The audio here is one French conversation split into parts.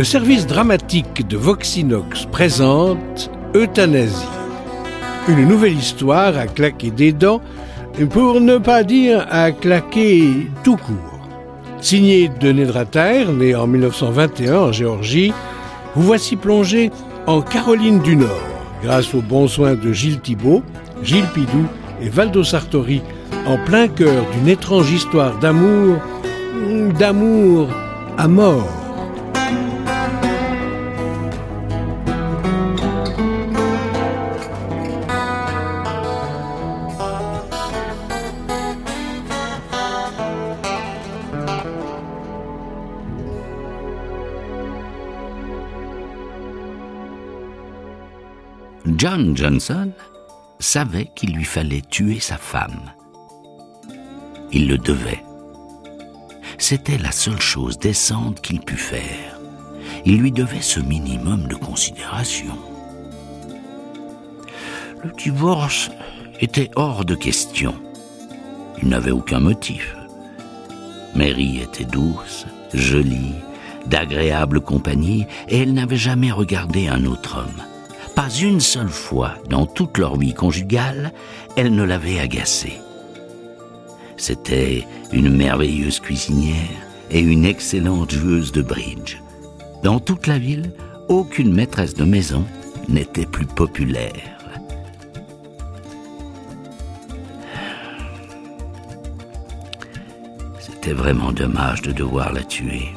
le service dramatique de Voxinox présente Euthanasie. Une nouvelle histoire à claquer des dents, pour ne pas dire à claquer tout court. Signé de Nedrater, né en 1921 en Géorgie, vous voici plongé en Caroline du Nord, grâce aux bons soins de Gilles Thibault, Gilles Pidou et Valdo Sartori, en plein cœur d'une étrange histoire d'amour, d'amour à mort. John Johnson savait qu'il lui fallait tuer sa femme. Il le devait. C'était la seule chose décente qu'il pût faire. Il lui devait ce minimum de considération. Le divorce était hors de question. Il n'avait aucun motif. Mary était douce, jolie, d'agréable compagnie, et elle n'avait jamais regardé un autre homme. Pas une seule fois dans toute leur vie conjugale, elle ne l'avait agacé. C'était une merveilleuse cuisinière et une excellente joueuse de bridge. Dans toute la ville, aucune maîtresse de maison n'était plus populaire. C'était vraiment dommage de devoir la tuer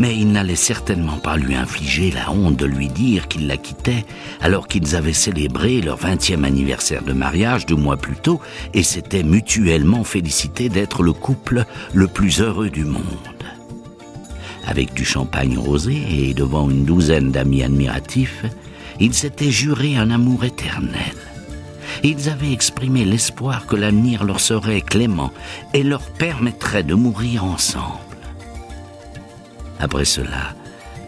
mais il n'allait certainement pas lui infliger la honte de lui dire qu'il la quittait alors qu'ils avaient célébré leur vingtième anniversaire de mariage deux mois plus tôt et s'étaient mutuellement félicités d'être le couple le plus heureux du monde. Avec du champagne rosé et devant une douzaine d'amis admiratifs, ils s'étaient juré un amour éternel. Ils avaient exprimé l'espoir que l'avenir leur serait clément et leur permettrait de mourir ensemble. Après cela,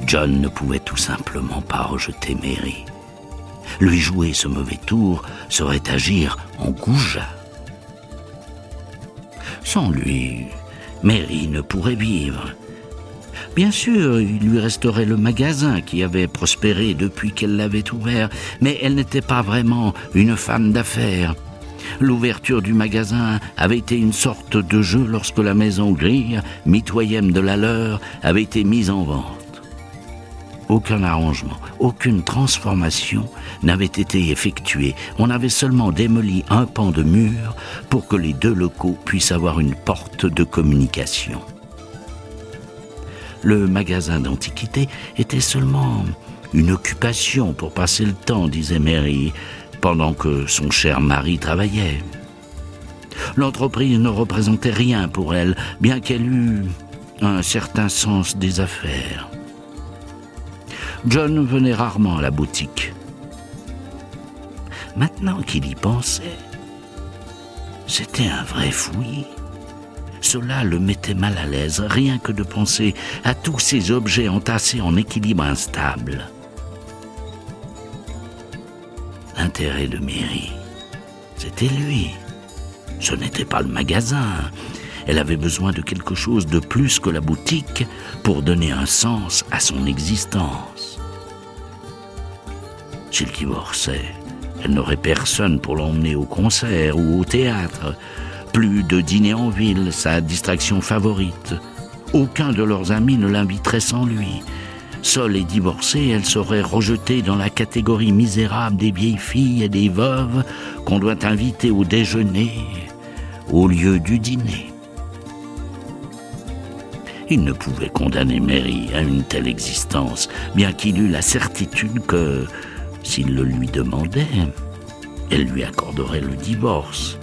John ne pouvait tout simplement pas rejeter Mary. Lui jouer ce mauvais tour serait agir en goujat. Sans lui, Mary ne pourrait vivre. Bien sûr, il lui resterait le magasin qui avait prospéré depuis qu'elle l'avait ouvert, mais elle n'était pas vraiment une femme d'affaires. L'ouverture du magasin avait été une sorte de jeu lorsque la maison grille, mitoyenne de la leur, avait été mise en vente. Aucun arrangement, aucune transformation n'avait été effectué. On avait seulement démoli un pan de mur pour que les deux locaux puissent avoir une porte de communication. Le magasin d'antiquité était seulement une occupation pour passer le temps, disait Mary, pendant que son cher mari travaillait. L'entreprise ne représentait rien pour elle, bien qu'elle eût un certain sens des affaires. John venait rarement à la boutique. Maintenant qu'il y pensait, c'était un vrai fouillis. Cela le mettait mal à l'aise, rien que de penser à tous ces objets entassés en équilibre instable. L'intérêt de Mary, c'était lui. Ce n'était pas le magasin. Elle avait besoin de quelque chose de plus que la boutique pour donner un sens à son existence. S'il divorçait, elle n'aurait personne pour l'emmener au concert ou au théâtre. Plus de dîner en ville, sa distraction favorite. Aucun de leurs amis ne l'inviterait sans lui. Seule et divorcée, elle serait rejetée dans la catégorie misérable des vieilles filles et des veuves qu'on doit inviter au déjeuner au lieu du dîner. Il ne pouvait condamner Mary à une telle existence, bien qu'il eût la certitude que, s'il le lui demandait, elle lui accorderait le divorce.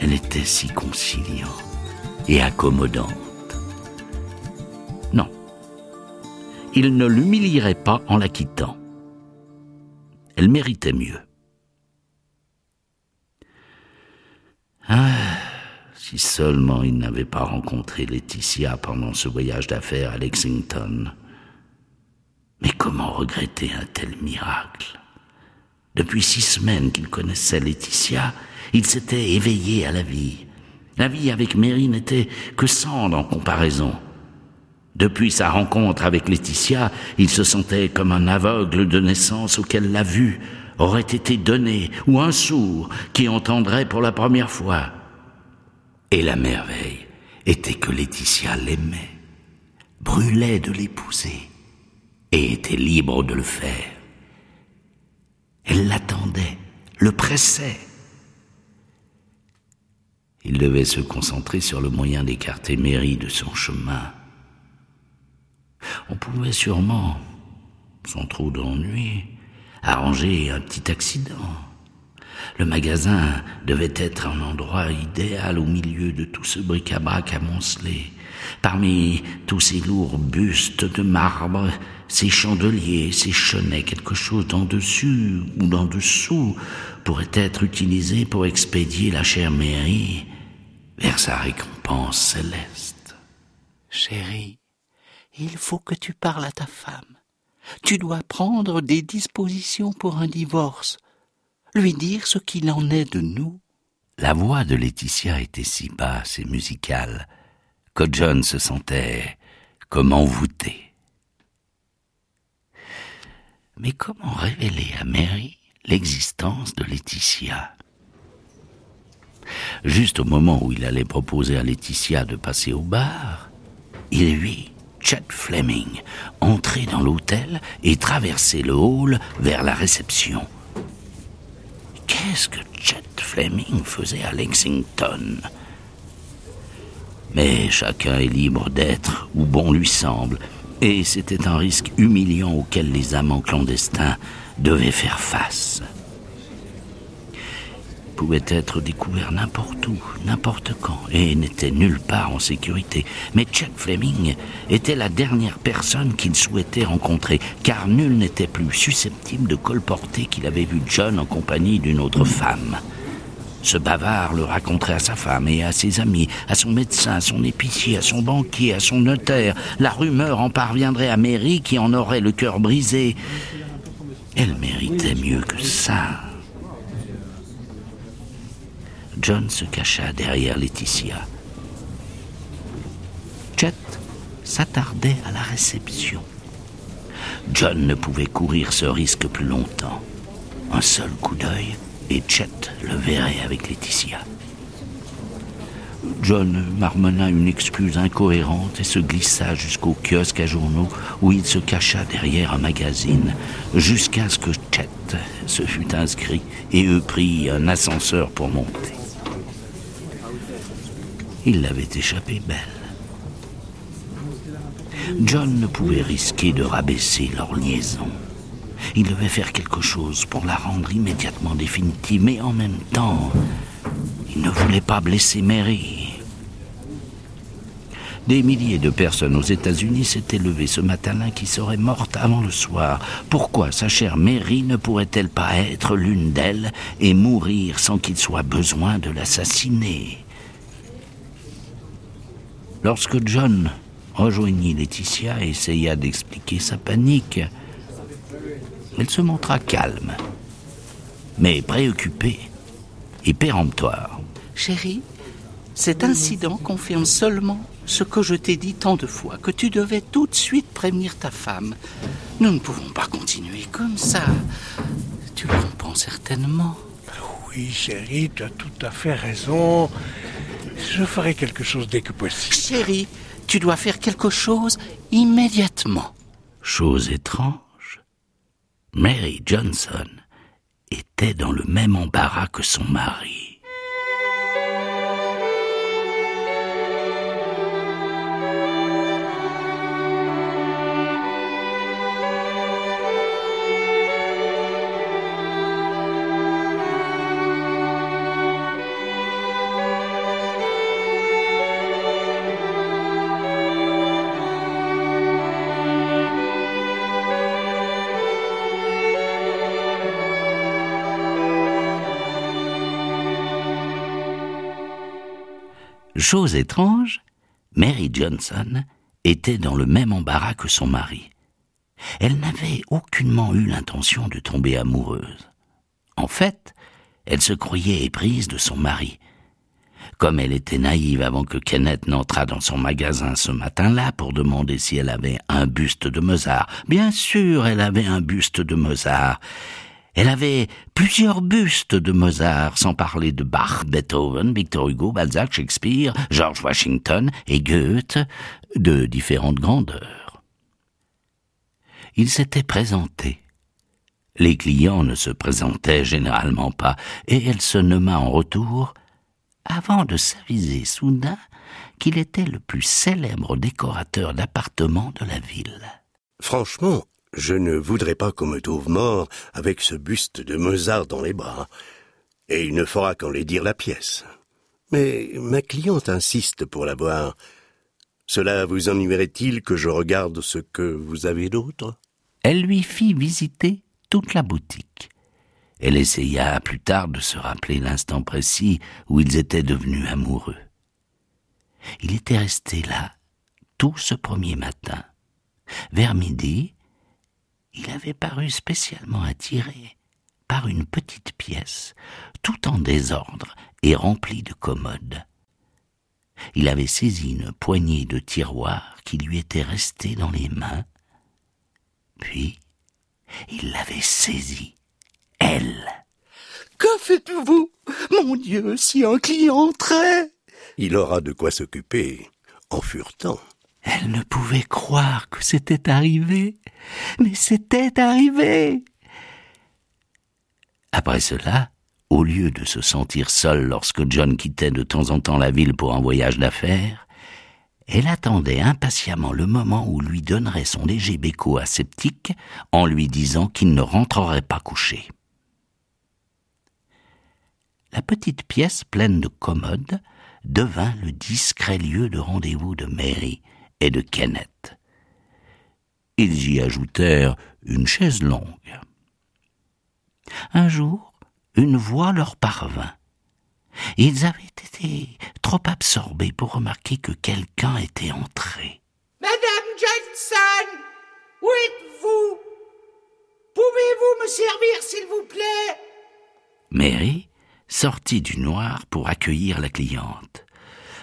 Elle était si conciliante et accommodante. Il ne l'humilierait pas en la quittant. Elle méritait mieux. Ah, si seulement il n'avait pas rencontré Laetitia pendant ce voyage d'affaires à Lexington. Mais comment regretter un tel miracle? Depuis six semaines qu'il connaissait Laetitia, il s'était éveillé à la vie. La vie avec Mary n'était que cendre en comparaison. Depuis sa rencontre avec Laetitia, il se sentait comme un aveugle de naissance auquel la vue aurait été donnée, ou un sourd qui entendrait pour la première fois. Et la merveille était que Laetitia l'aimait, brûlait de l'épouser, et était libre de le faire. Elle l'attendait, le pressait. Il devait se concentrer sur le moyen d'écarter Mary de son chemin. On pouvait sûrement, sans trop d'ennui, arranger un petit accident. Le magasin devait être un endroit idéal au milieu de tout ce bric-à-brac amoncelé. Parmi tous ces lourds bustes de marbre, ces chandeliers, ces chenets, quelque chose d'en dessus ou d'en dessous pourrait être utilisé pour expédier la chère Mary vers sa récompense céleste. Chérie, il faut que tu parles à ta femme. Tu dois prendre des dispositions pour un divorce, lui dire ce qu'il en est de nous. La voix de Laetitia était si basse et musicale que John se sentait comme envoûté. Mais comment révéler à Mary l'existence de Laetitia? Juste au moment où il allait proposer à Laetitia de passer au bar, il vit Chet Fleming entrer dans l'hôtel et traverser le hall vers la réception. Qu'est-ce que Chet Fleming faisait à Lexington? Mais chacun est libre d'être où bon lui semble, et c'était un risque humiliant auquel les amants clandestins devaient faire face pouvait être découvert n'importe où, n'importe quand, et n'était nulle part en sécurité. Mais Chet Fleming était la dernière personne qu'il souhaitait rencontrer, car nul n'était plus susceptible de colporter qu'il avait vu John en compagnie d'une autre femme. Ce bavard le raconterait à sa femme et à ses amis, à son médecin, à son épicier, à son banquier, à son notaire. La rumeur en parviendrait à Mary qui en aurait le cœur brisé. Elle méritait mieux que ça. John se cacha derrière Laetitia. Chet s'attardait à la réception. John ne pouvait courir ce risque plus longtemps. Un seul coup d'œil et Chet le verrait avec Laetitia. John marmonna une excuse incohérente et se glissa jusqu'au kiosque à journaux où il se cacha derrière un magazine jusqu'à ce que Chet se fût inscrit et eût pris un ascenseur pour monter. Il l'avait échappé belle. John ne pouvait risquer de rabaisser leur liaison. Il devait faire quelque chose pour la rendre immédiatement définitive, mais en même temps, il ne voulait pas blesser Mary. Des milliers de personnes aux États-Unis s'étaient levées ce matin-là qui serait morte avant le soir. Pourquoi sa chère Mary ne pourrait-elle pas être l'une d'elles et mourir sans qu'il soit besoin de l'assassiner? Lorsque John rejoignit Laetitia et essaya d'expliquer sa panique, elle se montra calme, mais préoccupée et péremptoire. Chérie, cet incident confirme seulement ce que je t'ai dit tant de fois, que tu devais tout de suite prévenir ta femme. Nous ne pouvons pas continuer comme ça. Tu le comprends certainement. Oui, chérie, tu as tout à fait raison. Je ferai quelque chose dès que possible. Chérie, tu dois faire quelque chose immédiatement. Chose étrange, Mary Johnson était dans le même embarras que son mari. Chose étrange, Mary Johnson était dans le même embarras que son mari. Elle n'avait aucunement eu l'intention de tomber amoureuse. En fait, elle se croyait éprise de son mari. Comme elle était naïve avant que Kenneth n'entrât dans son magasin ce matin-là pour demander si elle avait un buste de Mozart. Bien sûr, elle avait un buste de Mozart. Elle avait plusieurs bustes de Mozart, sans parler de Bach, Beethoven, Victor Hugo, Balzac, Shakespeare, George Washington et Goethe, de différentes grandeurs. Il s'était présenté. Les clients ne se présentaient généralement pas, et elle se nomma en retour, avant de s'aviser soudain qu'il était le plus célèbre décorateur d'appartements de la ville. Franchement, je ne voudrais pas qu'on me trouve mort avec ce buste de Mozart dans les bras, et il ne fera qu'en les dire la pièce. Mais ma cliente insiste pour la voir. Cela vous ennuierait-il que je regarde ce que vous avez d'autre? Elle lui fit visiter toute la boutique. Elle essaya plus tard de se rappeler l'instant précis où ils étaient devenus amoureux. Il était resté là tout ce premier matin. Vers midi, il avait paru spécialement attiré par une petite pièce, tout en désordre et remplie de commodes. Il avait saisi une poignée de tiroirs qui lui était restée dans les mains, puis il l'avait saisie, elle. Que faites-vous Mon Dieu, si un client entrait Il aura de quoi s'occuper en furetant. Elle ne pouvait croire que c'était arrivé, mais c'était arrivé. Après cela, au lieu de se sentir seule lorsque John quittait de temps en temps la ville pour un voyage d'affaires, elle attendait impatiemment le moment où lui donnerait son léger béco aseptique en lui disant qu'il ne rentrerait pas couché. La petite pièce pleine de commodes devint le discret lieu de rendez-vous de Mary, et de Kenneth. Ils y ajoutèrent une chaise longue. Un jour, une voix leur parvint. Ils avaient été trop absorbés pour remarquer que quelqu'un était entré. Madame Johnson, où êtes-vous? Pouvez-vous me servir, s'il vous plaît? Mary sortit du noir pour accueillir la cliente.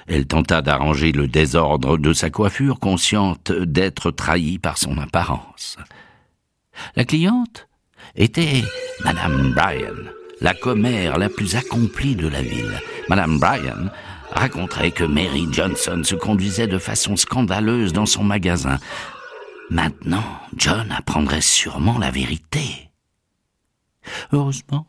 Elle tenta d'arranger le désordre de sa coiffure, consciente d'être trahie par son apparence. La cliente était Madame Bryan, la commère la plus accomplie de la ville. Madame Bryan raconterait que Mary Johnson se conduisait de façon scandaleuse dans son magasin. Maintenant, John apprendrait sûrement la vérité. Heureusement,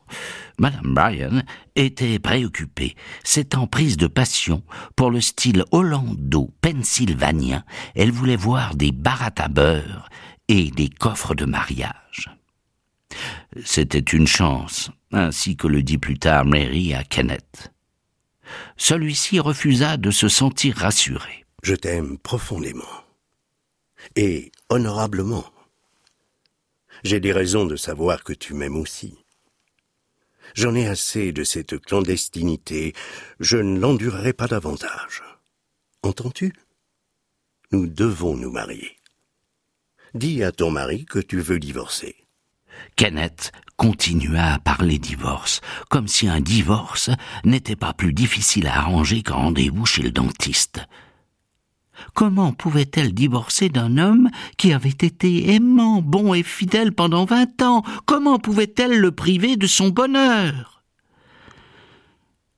Madame Bryan était préoccupée, s'étant prise de passion pour le style hollando-pennsylvanien. Elle voulait voir des barattes à beurre et des coffres de mariage. C'était une chance, ainsi que le dit plus tard Mary à Kenneth. Celui-ci refusa de se sentir rassuré. Je t'aime profondément et honorablement. J'ai des raisons de savoir que tu m'aimes aussi. J'en ai assez de cette clandestinité, je ne l'endurerai pas davantage. Entends-tu? Nous devons nous marier. Dis à ton mari que tu veux divorcer. Kenneth continua à parler divorce, comme si un divorce n'était pas plus difficile à arranger qu'un rendez-vous chez le dentiste. Comment pouvait-elle divorcer d'un homme qui avait été aimant, bon et fidèle pendant vingt ans? Comment pouvait-elle le priver de son bonheur?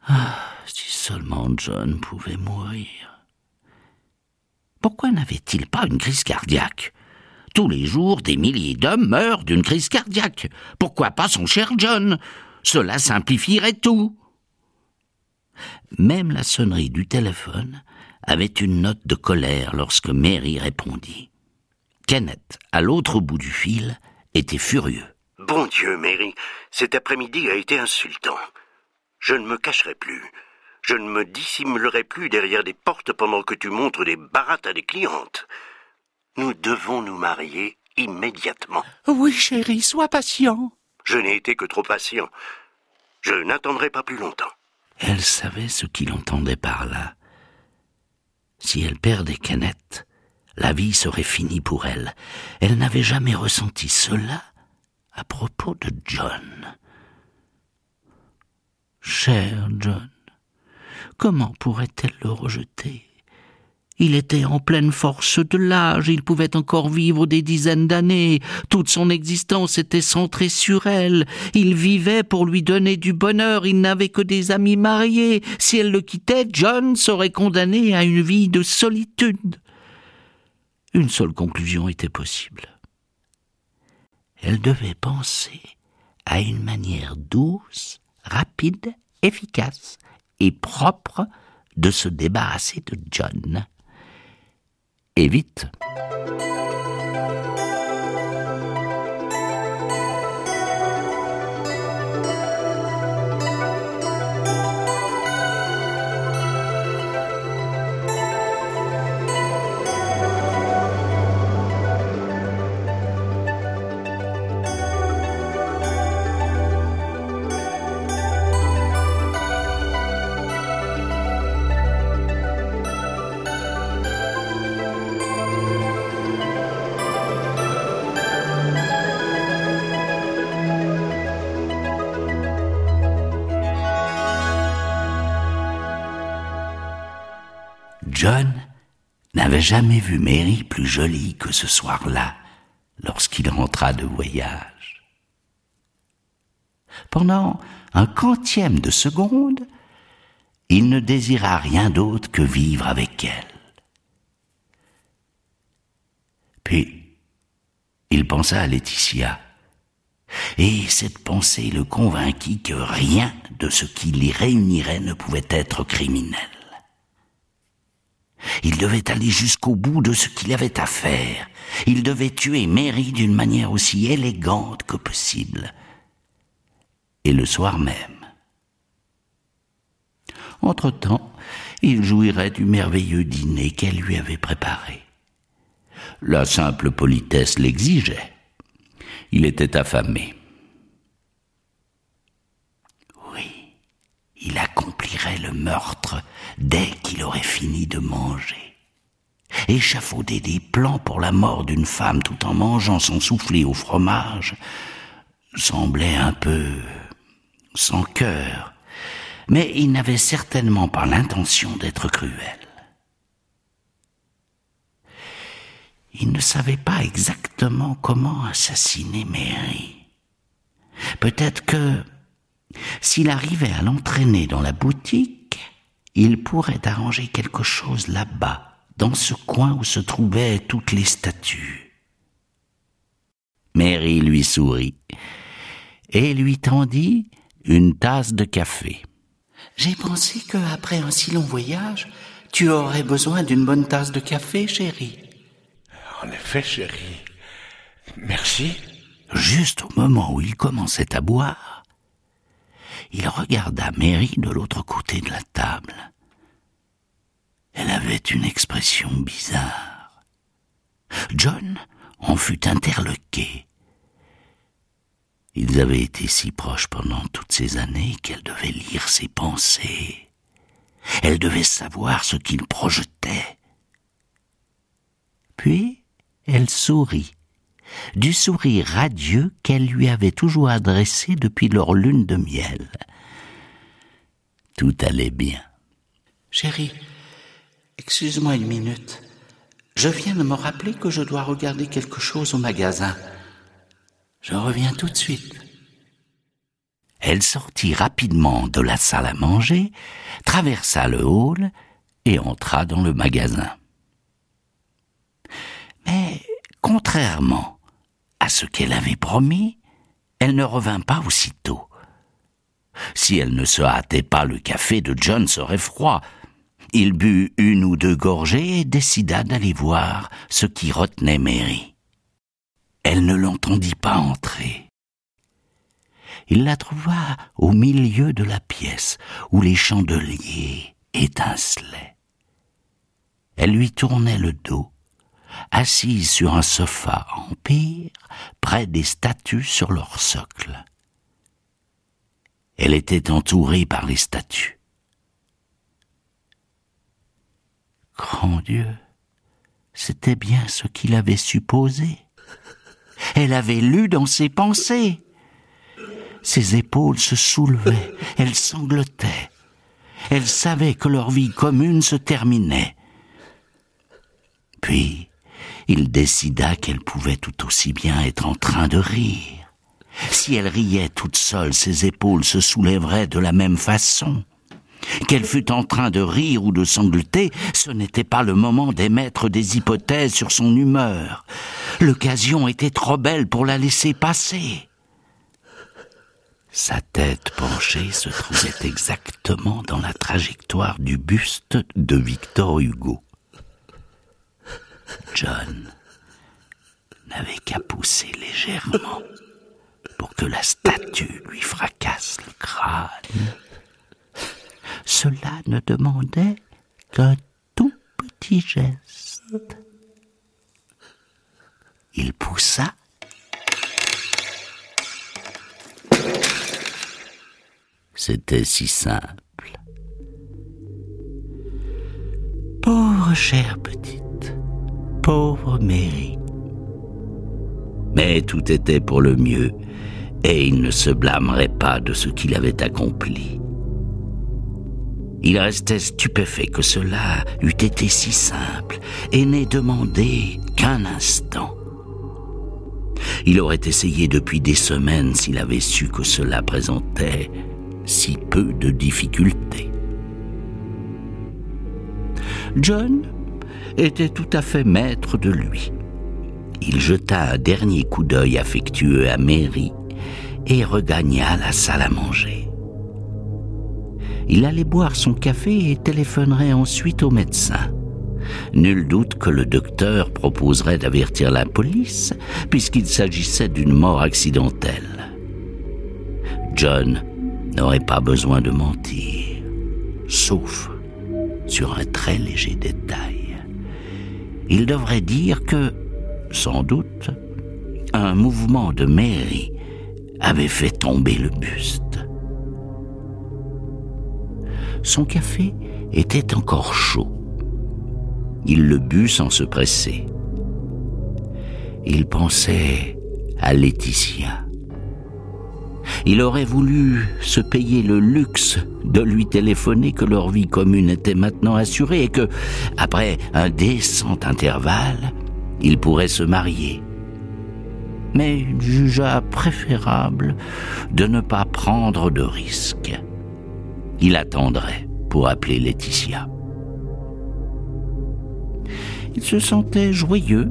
Ah, si seulement John pouvait mourir. Pourquoi n'avait-il pas une crise cardiaque? Tous les jours, des milliers d'hommes meurent d'une crise cardiaque. Pourquoi pas son cher John? Cela simplifierait tout. Même la sonnerie du téléphone avait une note de colère lorsque Mary répondit. Kenneth, à l'autre bout du fil, était furieux. Bon Dieu, Mary, cet après-midi a été insultant. Je ne me cacherai plus. Je ne me dissimulerai plus derrière des portes pendant que tu montres des barattes à des clientes. Nous devons nous marier immédiatement. Oui, chérie, sois patient. Je n'ai été que trop patient. Je n'attendrai pas plus longtemps. Elle savait ce qu'il entendait par là. Si elle perdait Kenneth, la vie serait finie pour elle. Elle n'avait jamais ressenti cela à propos de John. Cher John, Comment pourrait-elle le rejeter? Il était en pleine force de l'âge, il pouvait encore vivre des dizaines d'années, toute son existence était centrée sur elle, il vivait pour lui donner du bonheur, il n'avait que des amis mariés, si elle le quittait, John serait condamné à une vie de solitude. Une seule conclusion était possible. Elle devait penser à une manière douce, rapide, efficace et propre de se débarrasser de John et vite. John n'avait jamais vu Mary plus jolie que ce soir-là, lorsqu'il rentra de voyage. Pendant un quantième de seconde, il ne désira rien d'autre que vivre avec elle. Puis, il pensa à Laetitia, et cette pensée le convainquit que rien de ce qui les réunirait ne pouvait être criminel. Il devait aller jusqu'au bout de ce qu'il avait à faire. Il devait tuer Mary d'une manière aussi élégante que possible. Et le soir même. Entre-temps, il jouirait du merveilleux dîner qu'elle lui avait préparé. La simple politesse l'exigeait. Il était affamé. Il accomplirait le meurtre dès qu'il aurait fini de manger. Échafauder des plans pour la mort d'une femme tout en mangeant son soufflé au fromage semblait un peu sans cœur, mais il n'avait certainement pas l'intention d'être cruel. Il ne savait pas exactement comment assassiner Mary. Peut-être que s'il arrivait à l'entraîner dans la boutique, il pourrait arranger quelque chose là-bas, dans ce coin où se trouvaient toutes les statues. Mary lui sourit et lui tendit une tasse de café. J'ai pensé que après un si long voyage, tu aurais besoin d'une bonne tasse de café, chérie. En effet, chérie. Merci. Juste au moment où il commençait à boire, il regarda Mary de l'autre côté de la table. Elle avait une expression bizarre. John en fut interloqué. Ils avaient été si proches pendant toutes ces années qu'elle devait lire ses pensées. Elle devait savoir ce qu'il projetait. Puis elle sourit du sourire radieux qu'elle lui avait toujours adressé depuis leur lune de miel. Tout allait bien. Chérie, excuse-moi une minute. Je viens de me rappeler que je dois regarder quelque chose au magasin. Je reviens tout de suite. Elle sortit rapidement de la salle à manger, traversa le hall et entra dans le magasin. Mais, contrairement ce qu'elle avait promis, elle ne revint pas aussitôt. Si elle ne se hâtait pas, le café de John serait froid. Il but une ou deux gorgées et décida d'aller voir ce qui retenait Mary. Elle ne l'entendit pas entrer. Il la trouva au milieu de la pièce où les chandeliers étincelaient. Elle lui tournait le dos assise sur un sofa empire, près des statues sur leur socle. Elle était entourée par les statues. Grand Dieu, c'était bien ce qu'il avait supposé. Elle avait lu dans ses pensées. Ses épaules se soulevaient, elle sanglotait. Elle savait que leur vie commune se terminait. Puis, il décida qu'elle pouvait tout aussi bien être en train de rire. Si elle riait toute seule, ses épaules se soulèveraient de la même façon. Qu'elle fût en train de rire ou de sangloter, ce n'était pas le moment d'émettre des hypothèses sur son humeur. L'occasion était trop belle pour la laisser passer. Sa tête penchée se trouvait exactement dans la trajectoire du buste de Victor Hugo. John n'avait qu'à pousser légèrement pour que la statue lui fracasse le crâne. Cela ne demandait qu'un tout petit geste. Il poussa. C'était si simple. Pauvre chère petite, pauvre Mary. Mais tout était pour le mieux, et il ne se blâmerait pas de ce qu'il avait accompli. Il restait stupéfait que cela eût été si simple et n'ait demandé qu'un instant. Il aurait essayé depuis des semaines s'il avait su que cela présentait si peu de difficultés. John était tout à fait maître de lui. Il jeta un dernier coup d'œil affectueux à Mary et regagna la salle à manger. Il allait boire son café et téléphonerait ensuite au médecin. Nul doute que le docteur proposerait d'avertir la police, puisqu'il s'agissait d'une mort accidentelle. John n'aurait pas besoin de mentir, sauf sur un très léger détail. Il devrait dire que, sans doute, un mouvement de Mary avait fait tomber le buste. Son café était encore chaud. Il le but sans se presser. Il pensait à Laetitia. Il aurait voulu se payer le luxe de lui téléphoner que leur vie commune était maintenant assurée et que, après un décent intervalle, il pourrait se marier. Mais il jugea préférable de ne pas prendre de risques il attendrait pour appeler Laetitia. Il se sentait joyeux,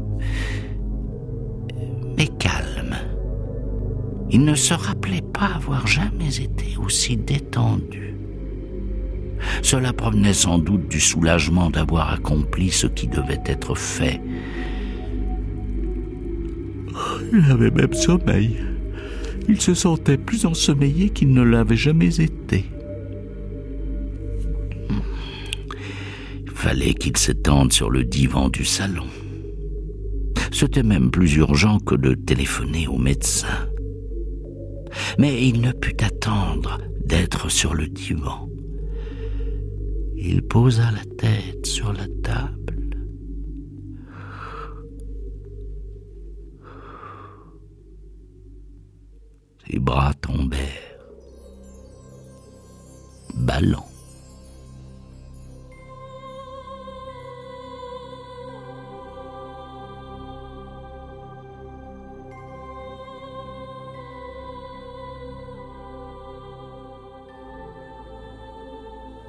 mais calme. Il ne se rappelait pas avoir jamais été aussi détendu. Cela provenait sans doute du soulagement d'avoir accompli ce qui devait être fait. Il avait même sommeil. Il se sentait plus ensommeillé qu'il ne l'avait jamais été. fallait qu'il s'étende sur le divan du salon. C'était même plus urgent que de téléphoner au médecin. Mais il ne put attendre d'être sur le divan. Il posa la tête sur la table. Ses bras tombèrent, ballants.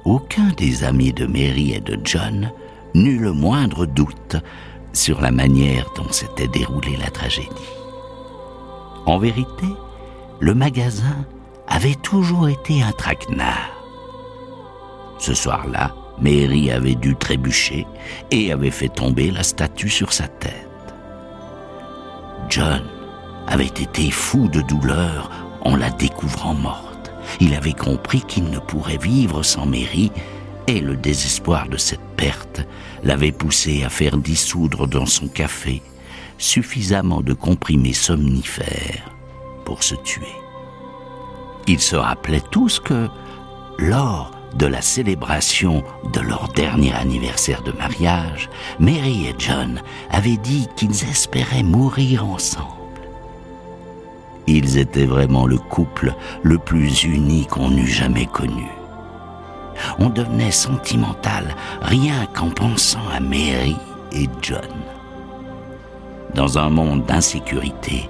Aucun des amis de Mary et de John n'eut le moindre doute sur la manière dont s'était déroulée la tragédie. En vérité, le magasin avait toujours été un traquenard. Ce soir-là, Mary avait dû trébucher et avait fait tomber la statue sur sa tête. John avait été fou de douleur en la découvrant morte. Il avait compris qu'il ne pourrait vivre sans Mary, et le désespoir de cette perte l'avait poussé à faire dissoudre dans son café suffisamment de comprimés somnifères pour se tuer. Ils se rappelaient tous que, lors de la célébration de leur dernier anniversaire de mariage, Mary et John avaient dit qu'ils espéraient mourir ensemble. Ils étaient vraiment le couple le plus uni qu'on eût jamais connu. On devenait sentimental rien qu'en pensant à Mary et John. Dans un monde d'insécurité,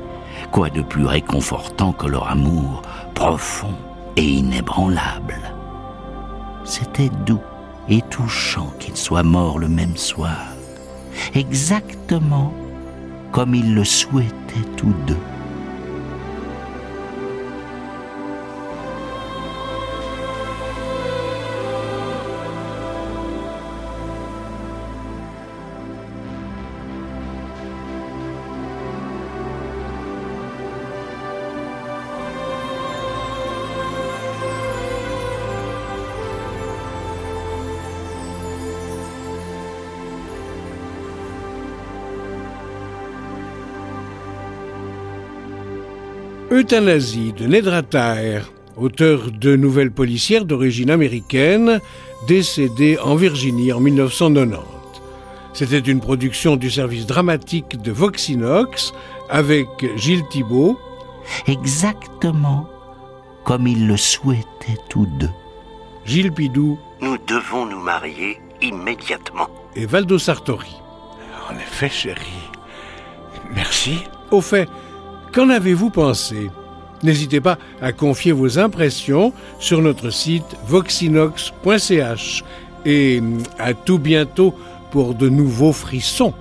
quoi de plus réconfortant que leur amour profond et inébranlable? C'était doux et touchant qu'ils soient morts le même soir, exactement comme ils le souhaitaient tous deux. Euthanasie de Nedra auteur de nouvelles policières d'origine américaine, décédé en Virginie en 1990. C'était une production du service dramatique de Voxinox avec Gilles Thibault. Exactement comme ils le souhaitaient tous deux. Gilles Pidou. Nous devons nous marier immédiatement. Et Valdo Sartori. En effet, chérie. Merci. Au fait, Qu'en avez-vous pensé? N'hésitez pas à confier vos impressions sur notre site voxinox.ch et à tout bientôt pour de nouveaux frissons.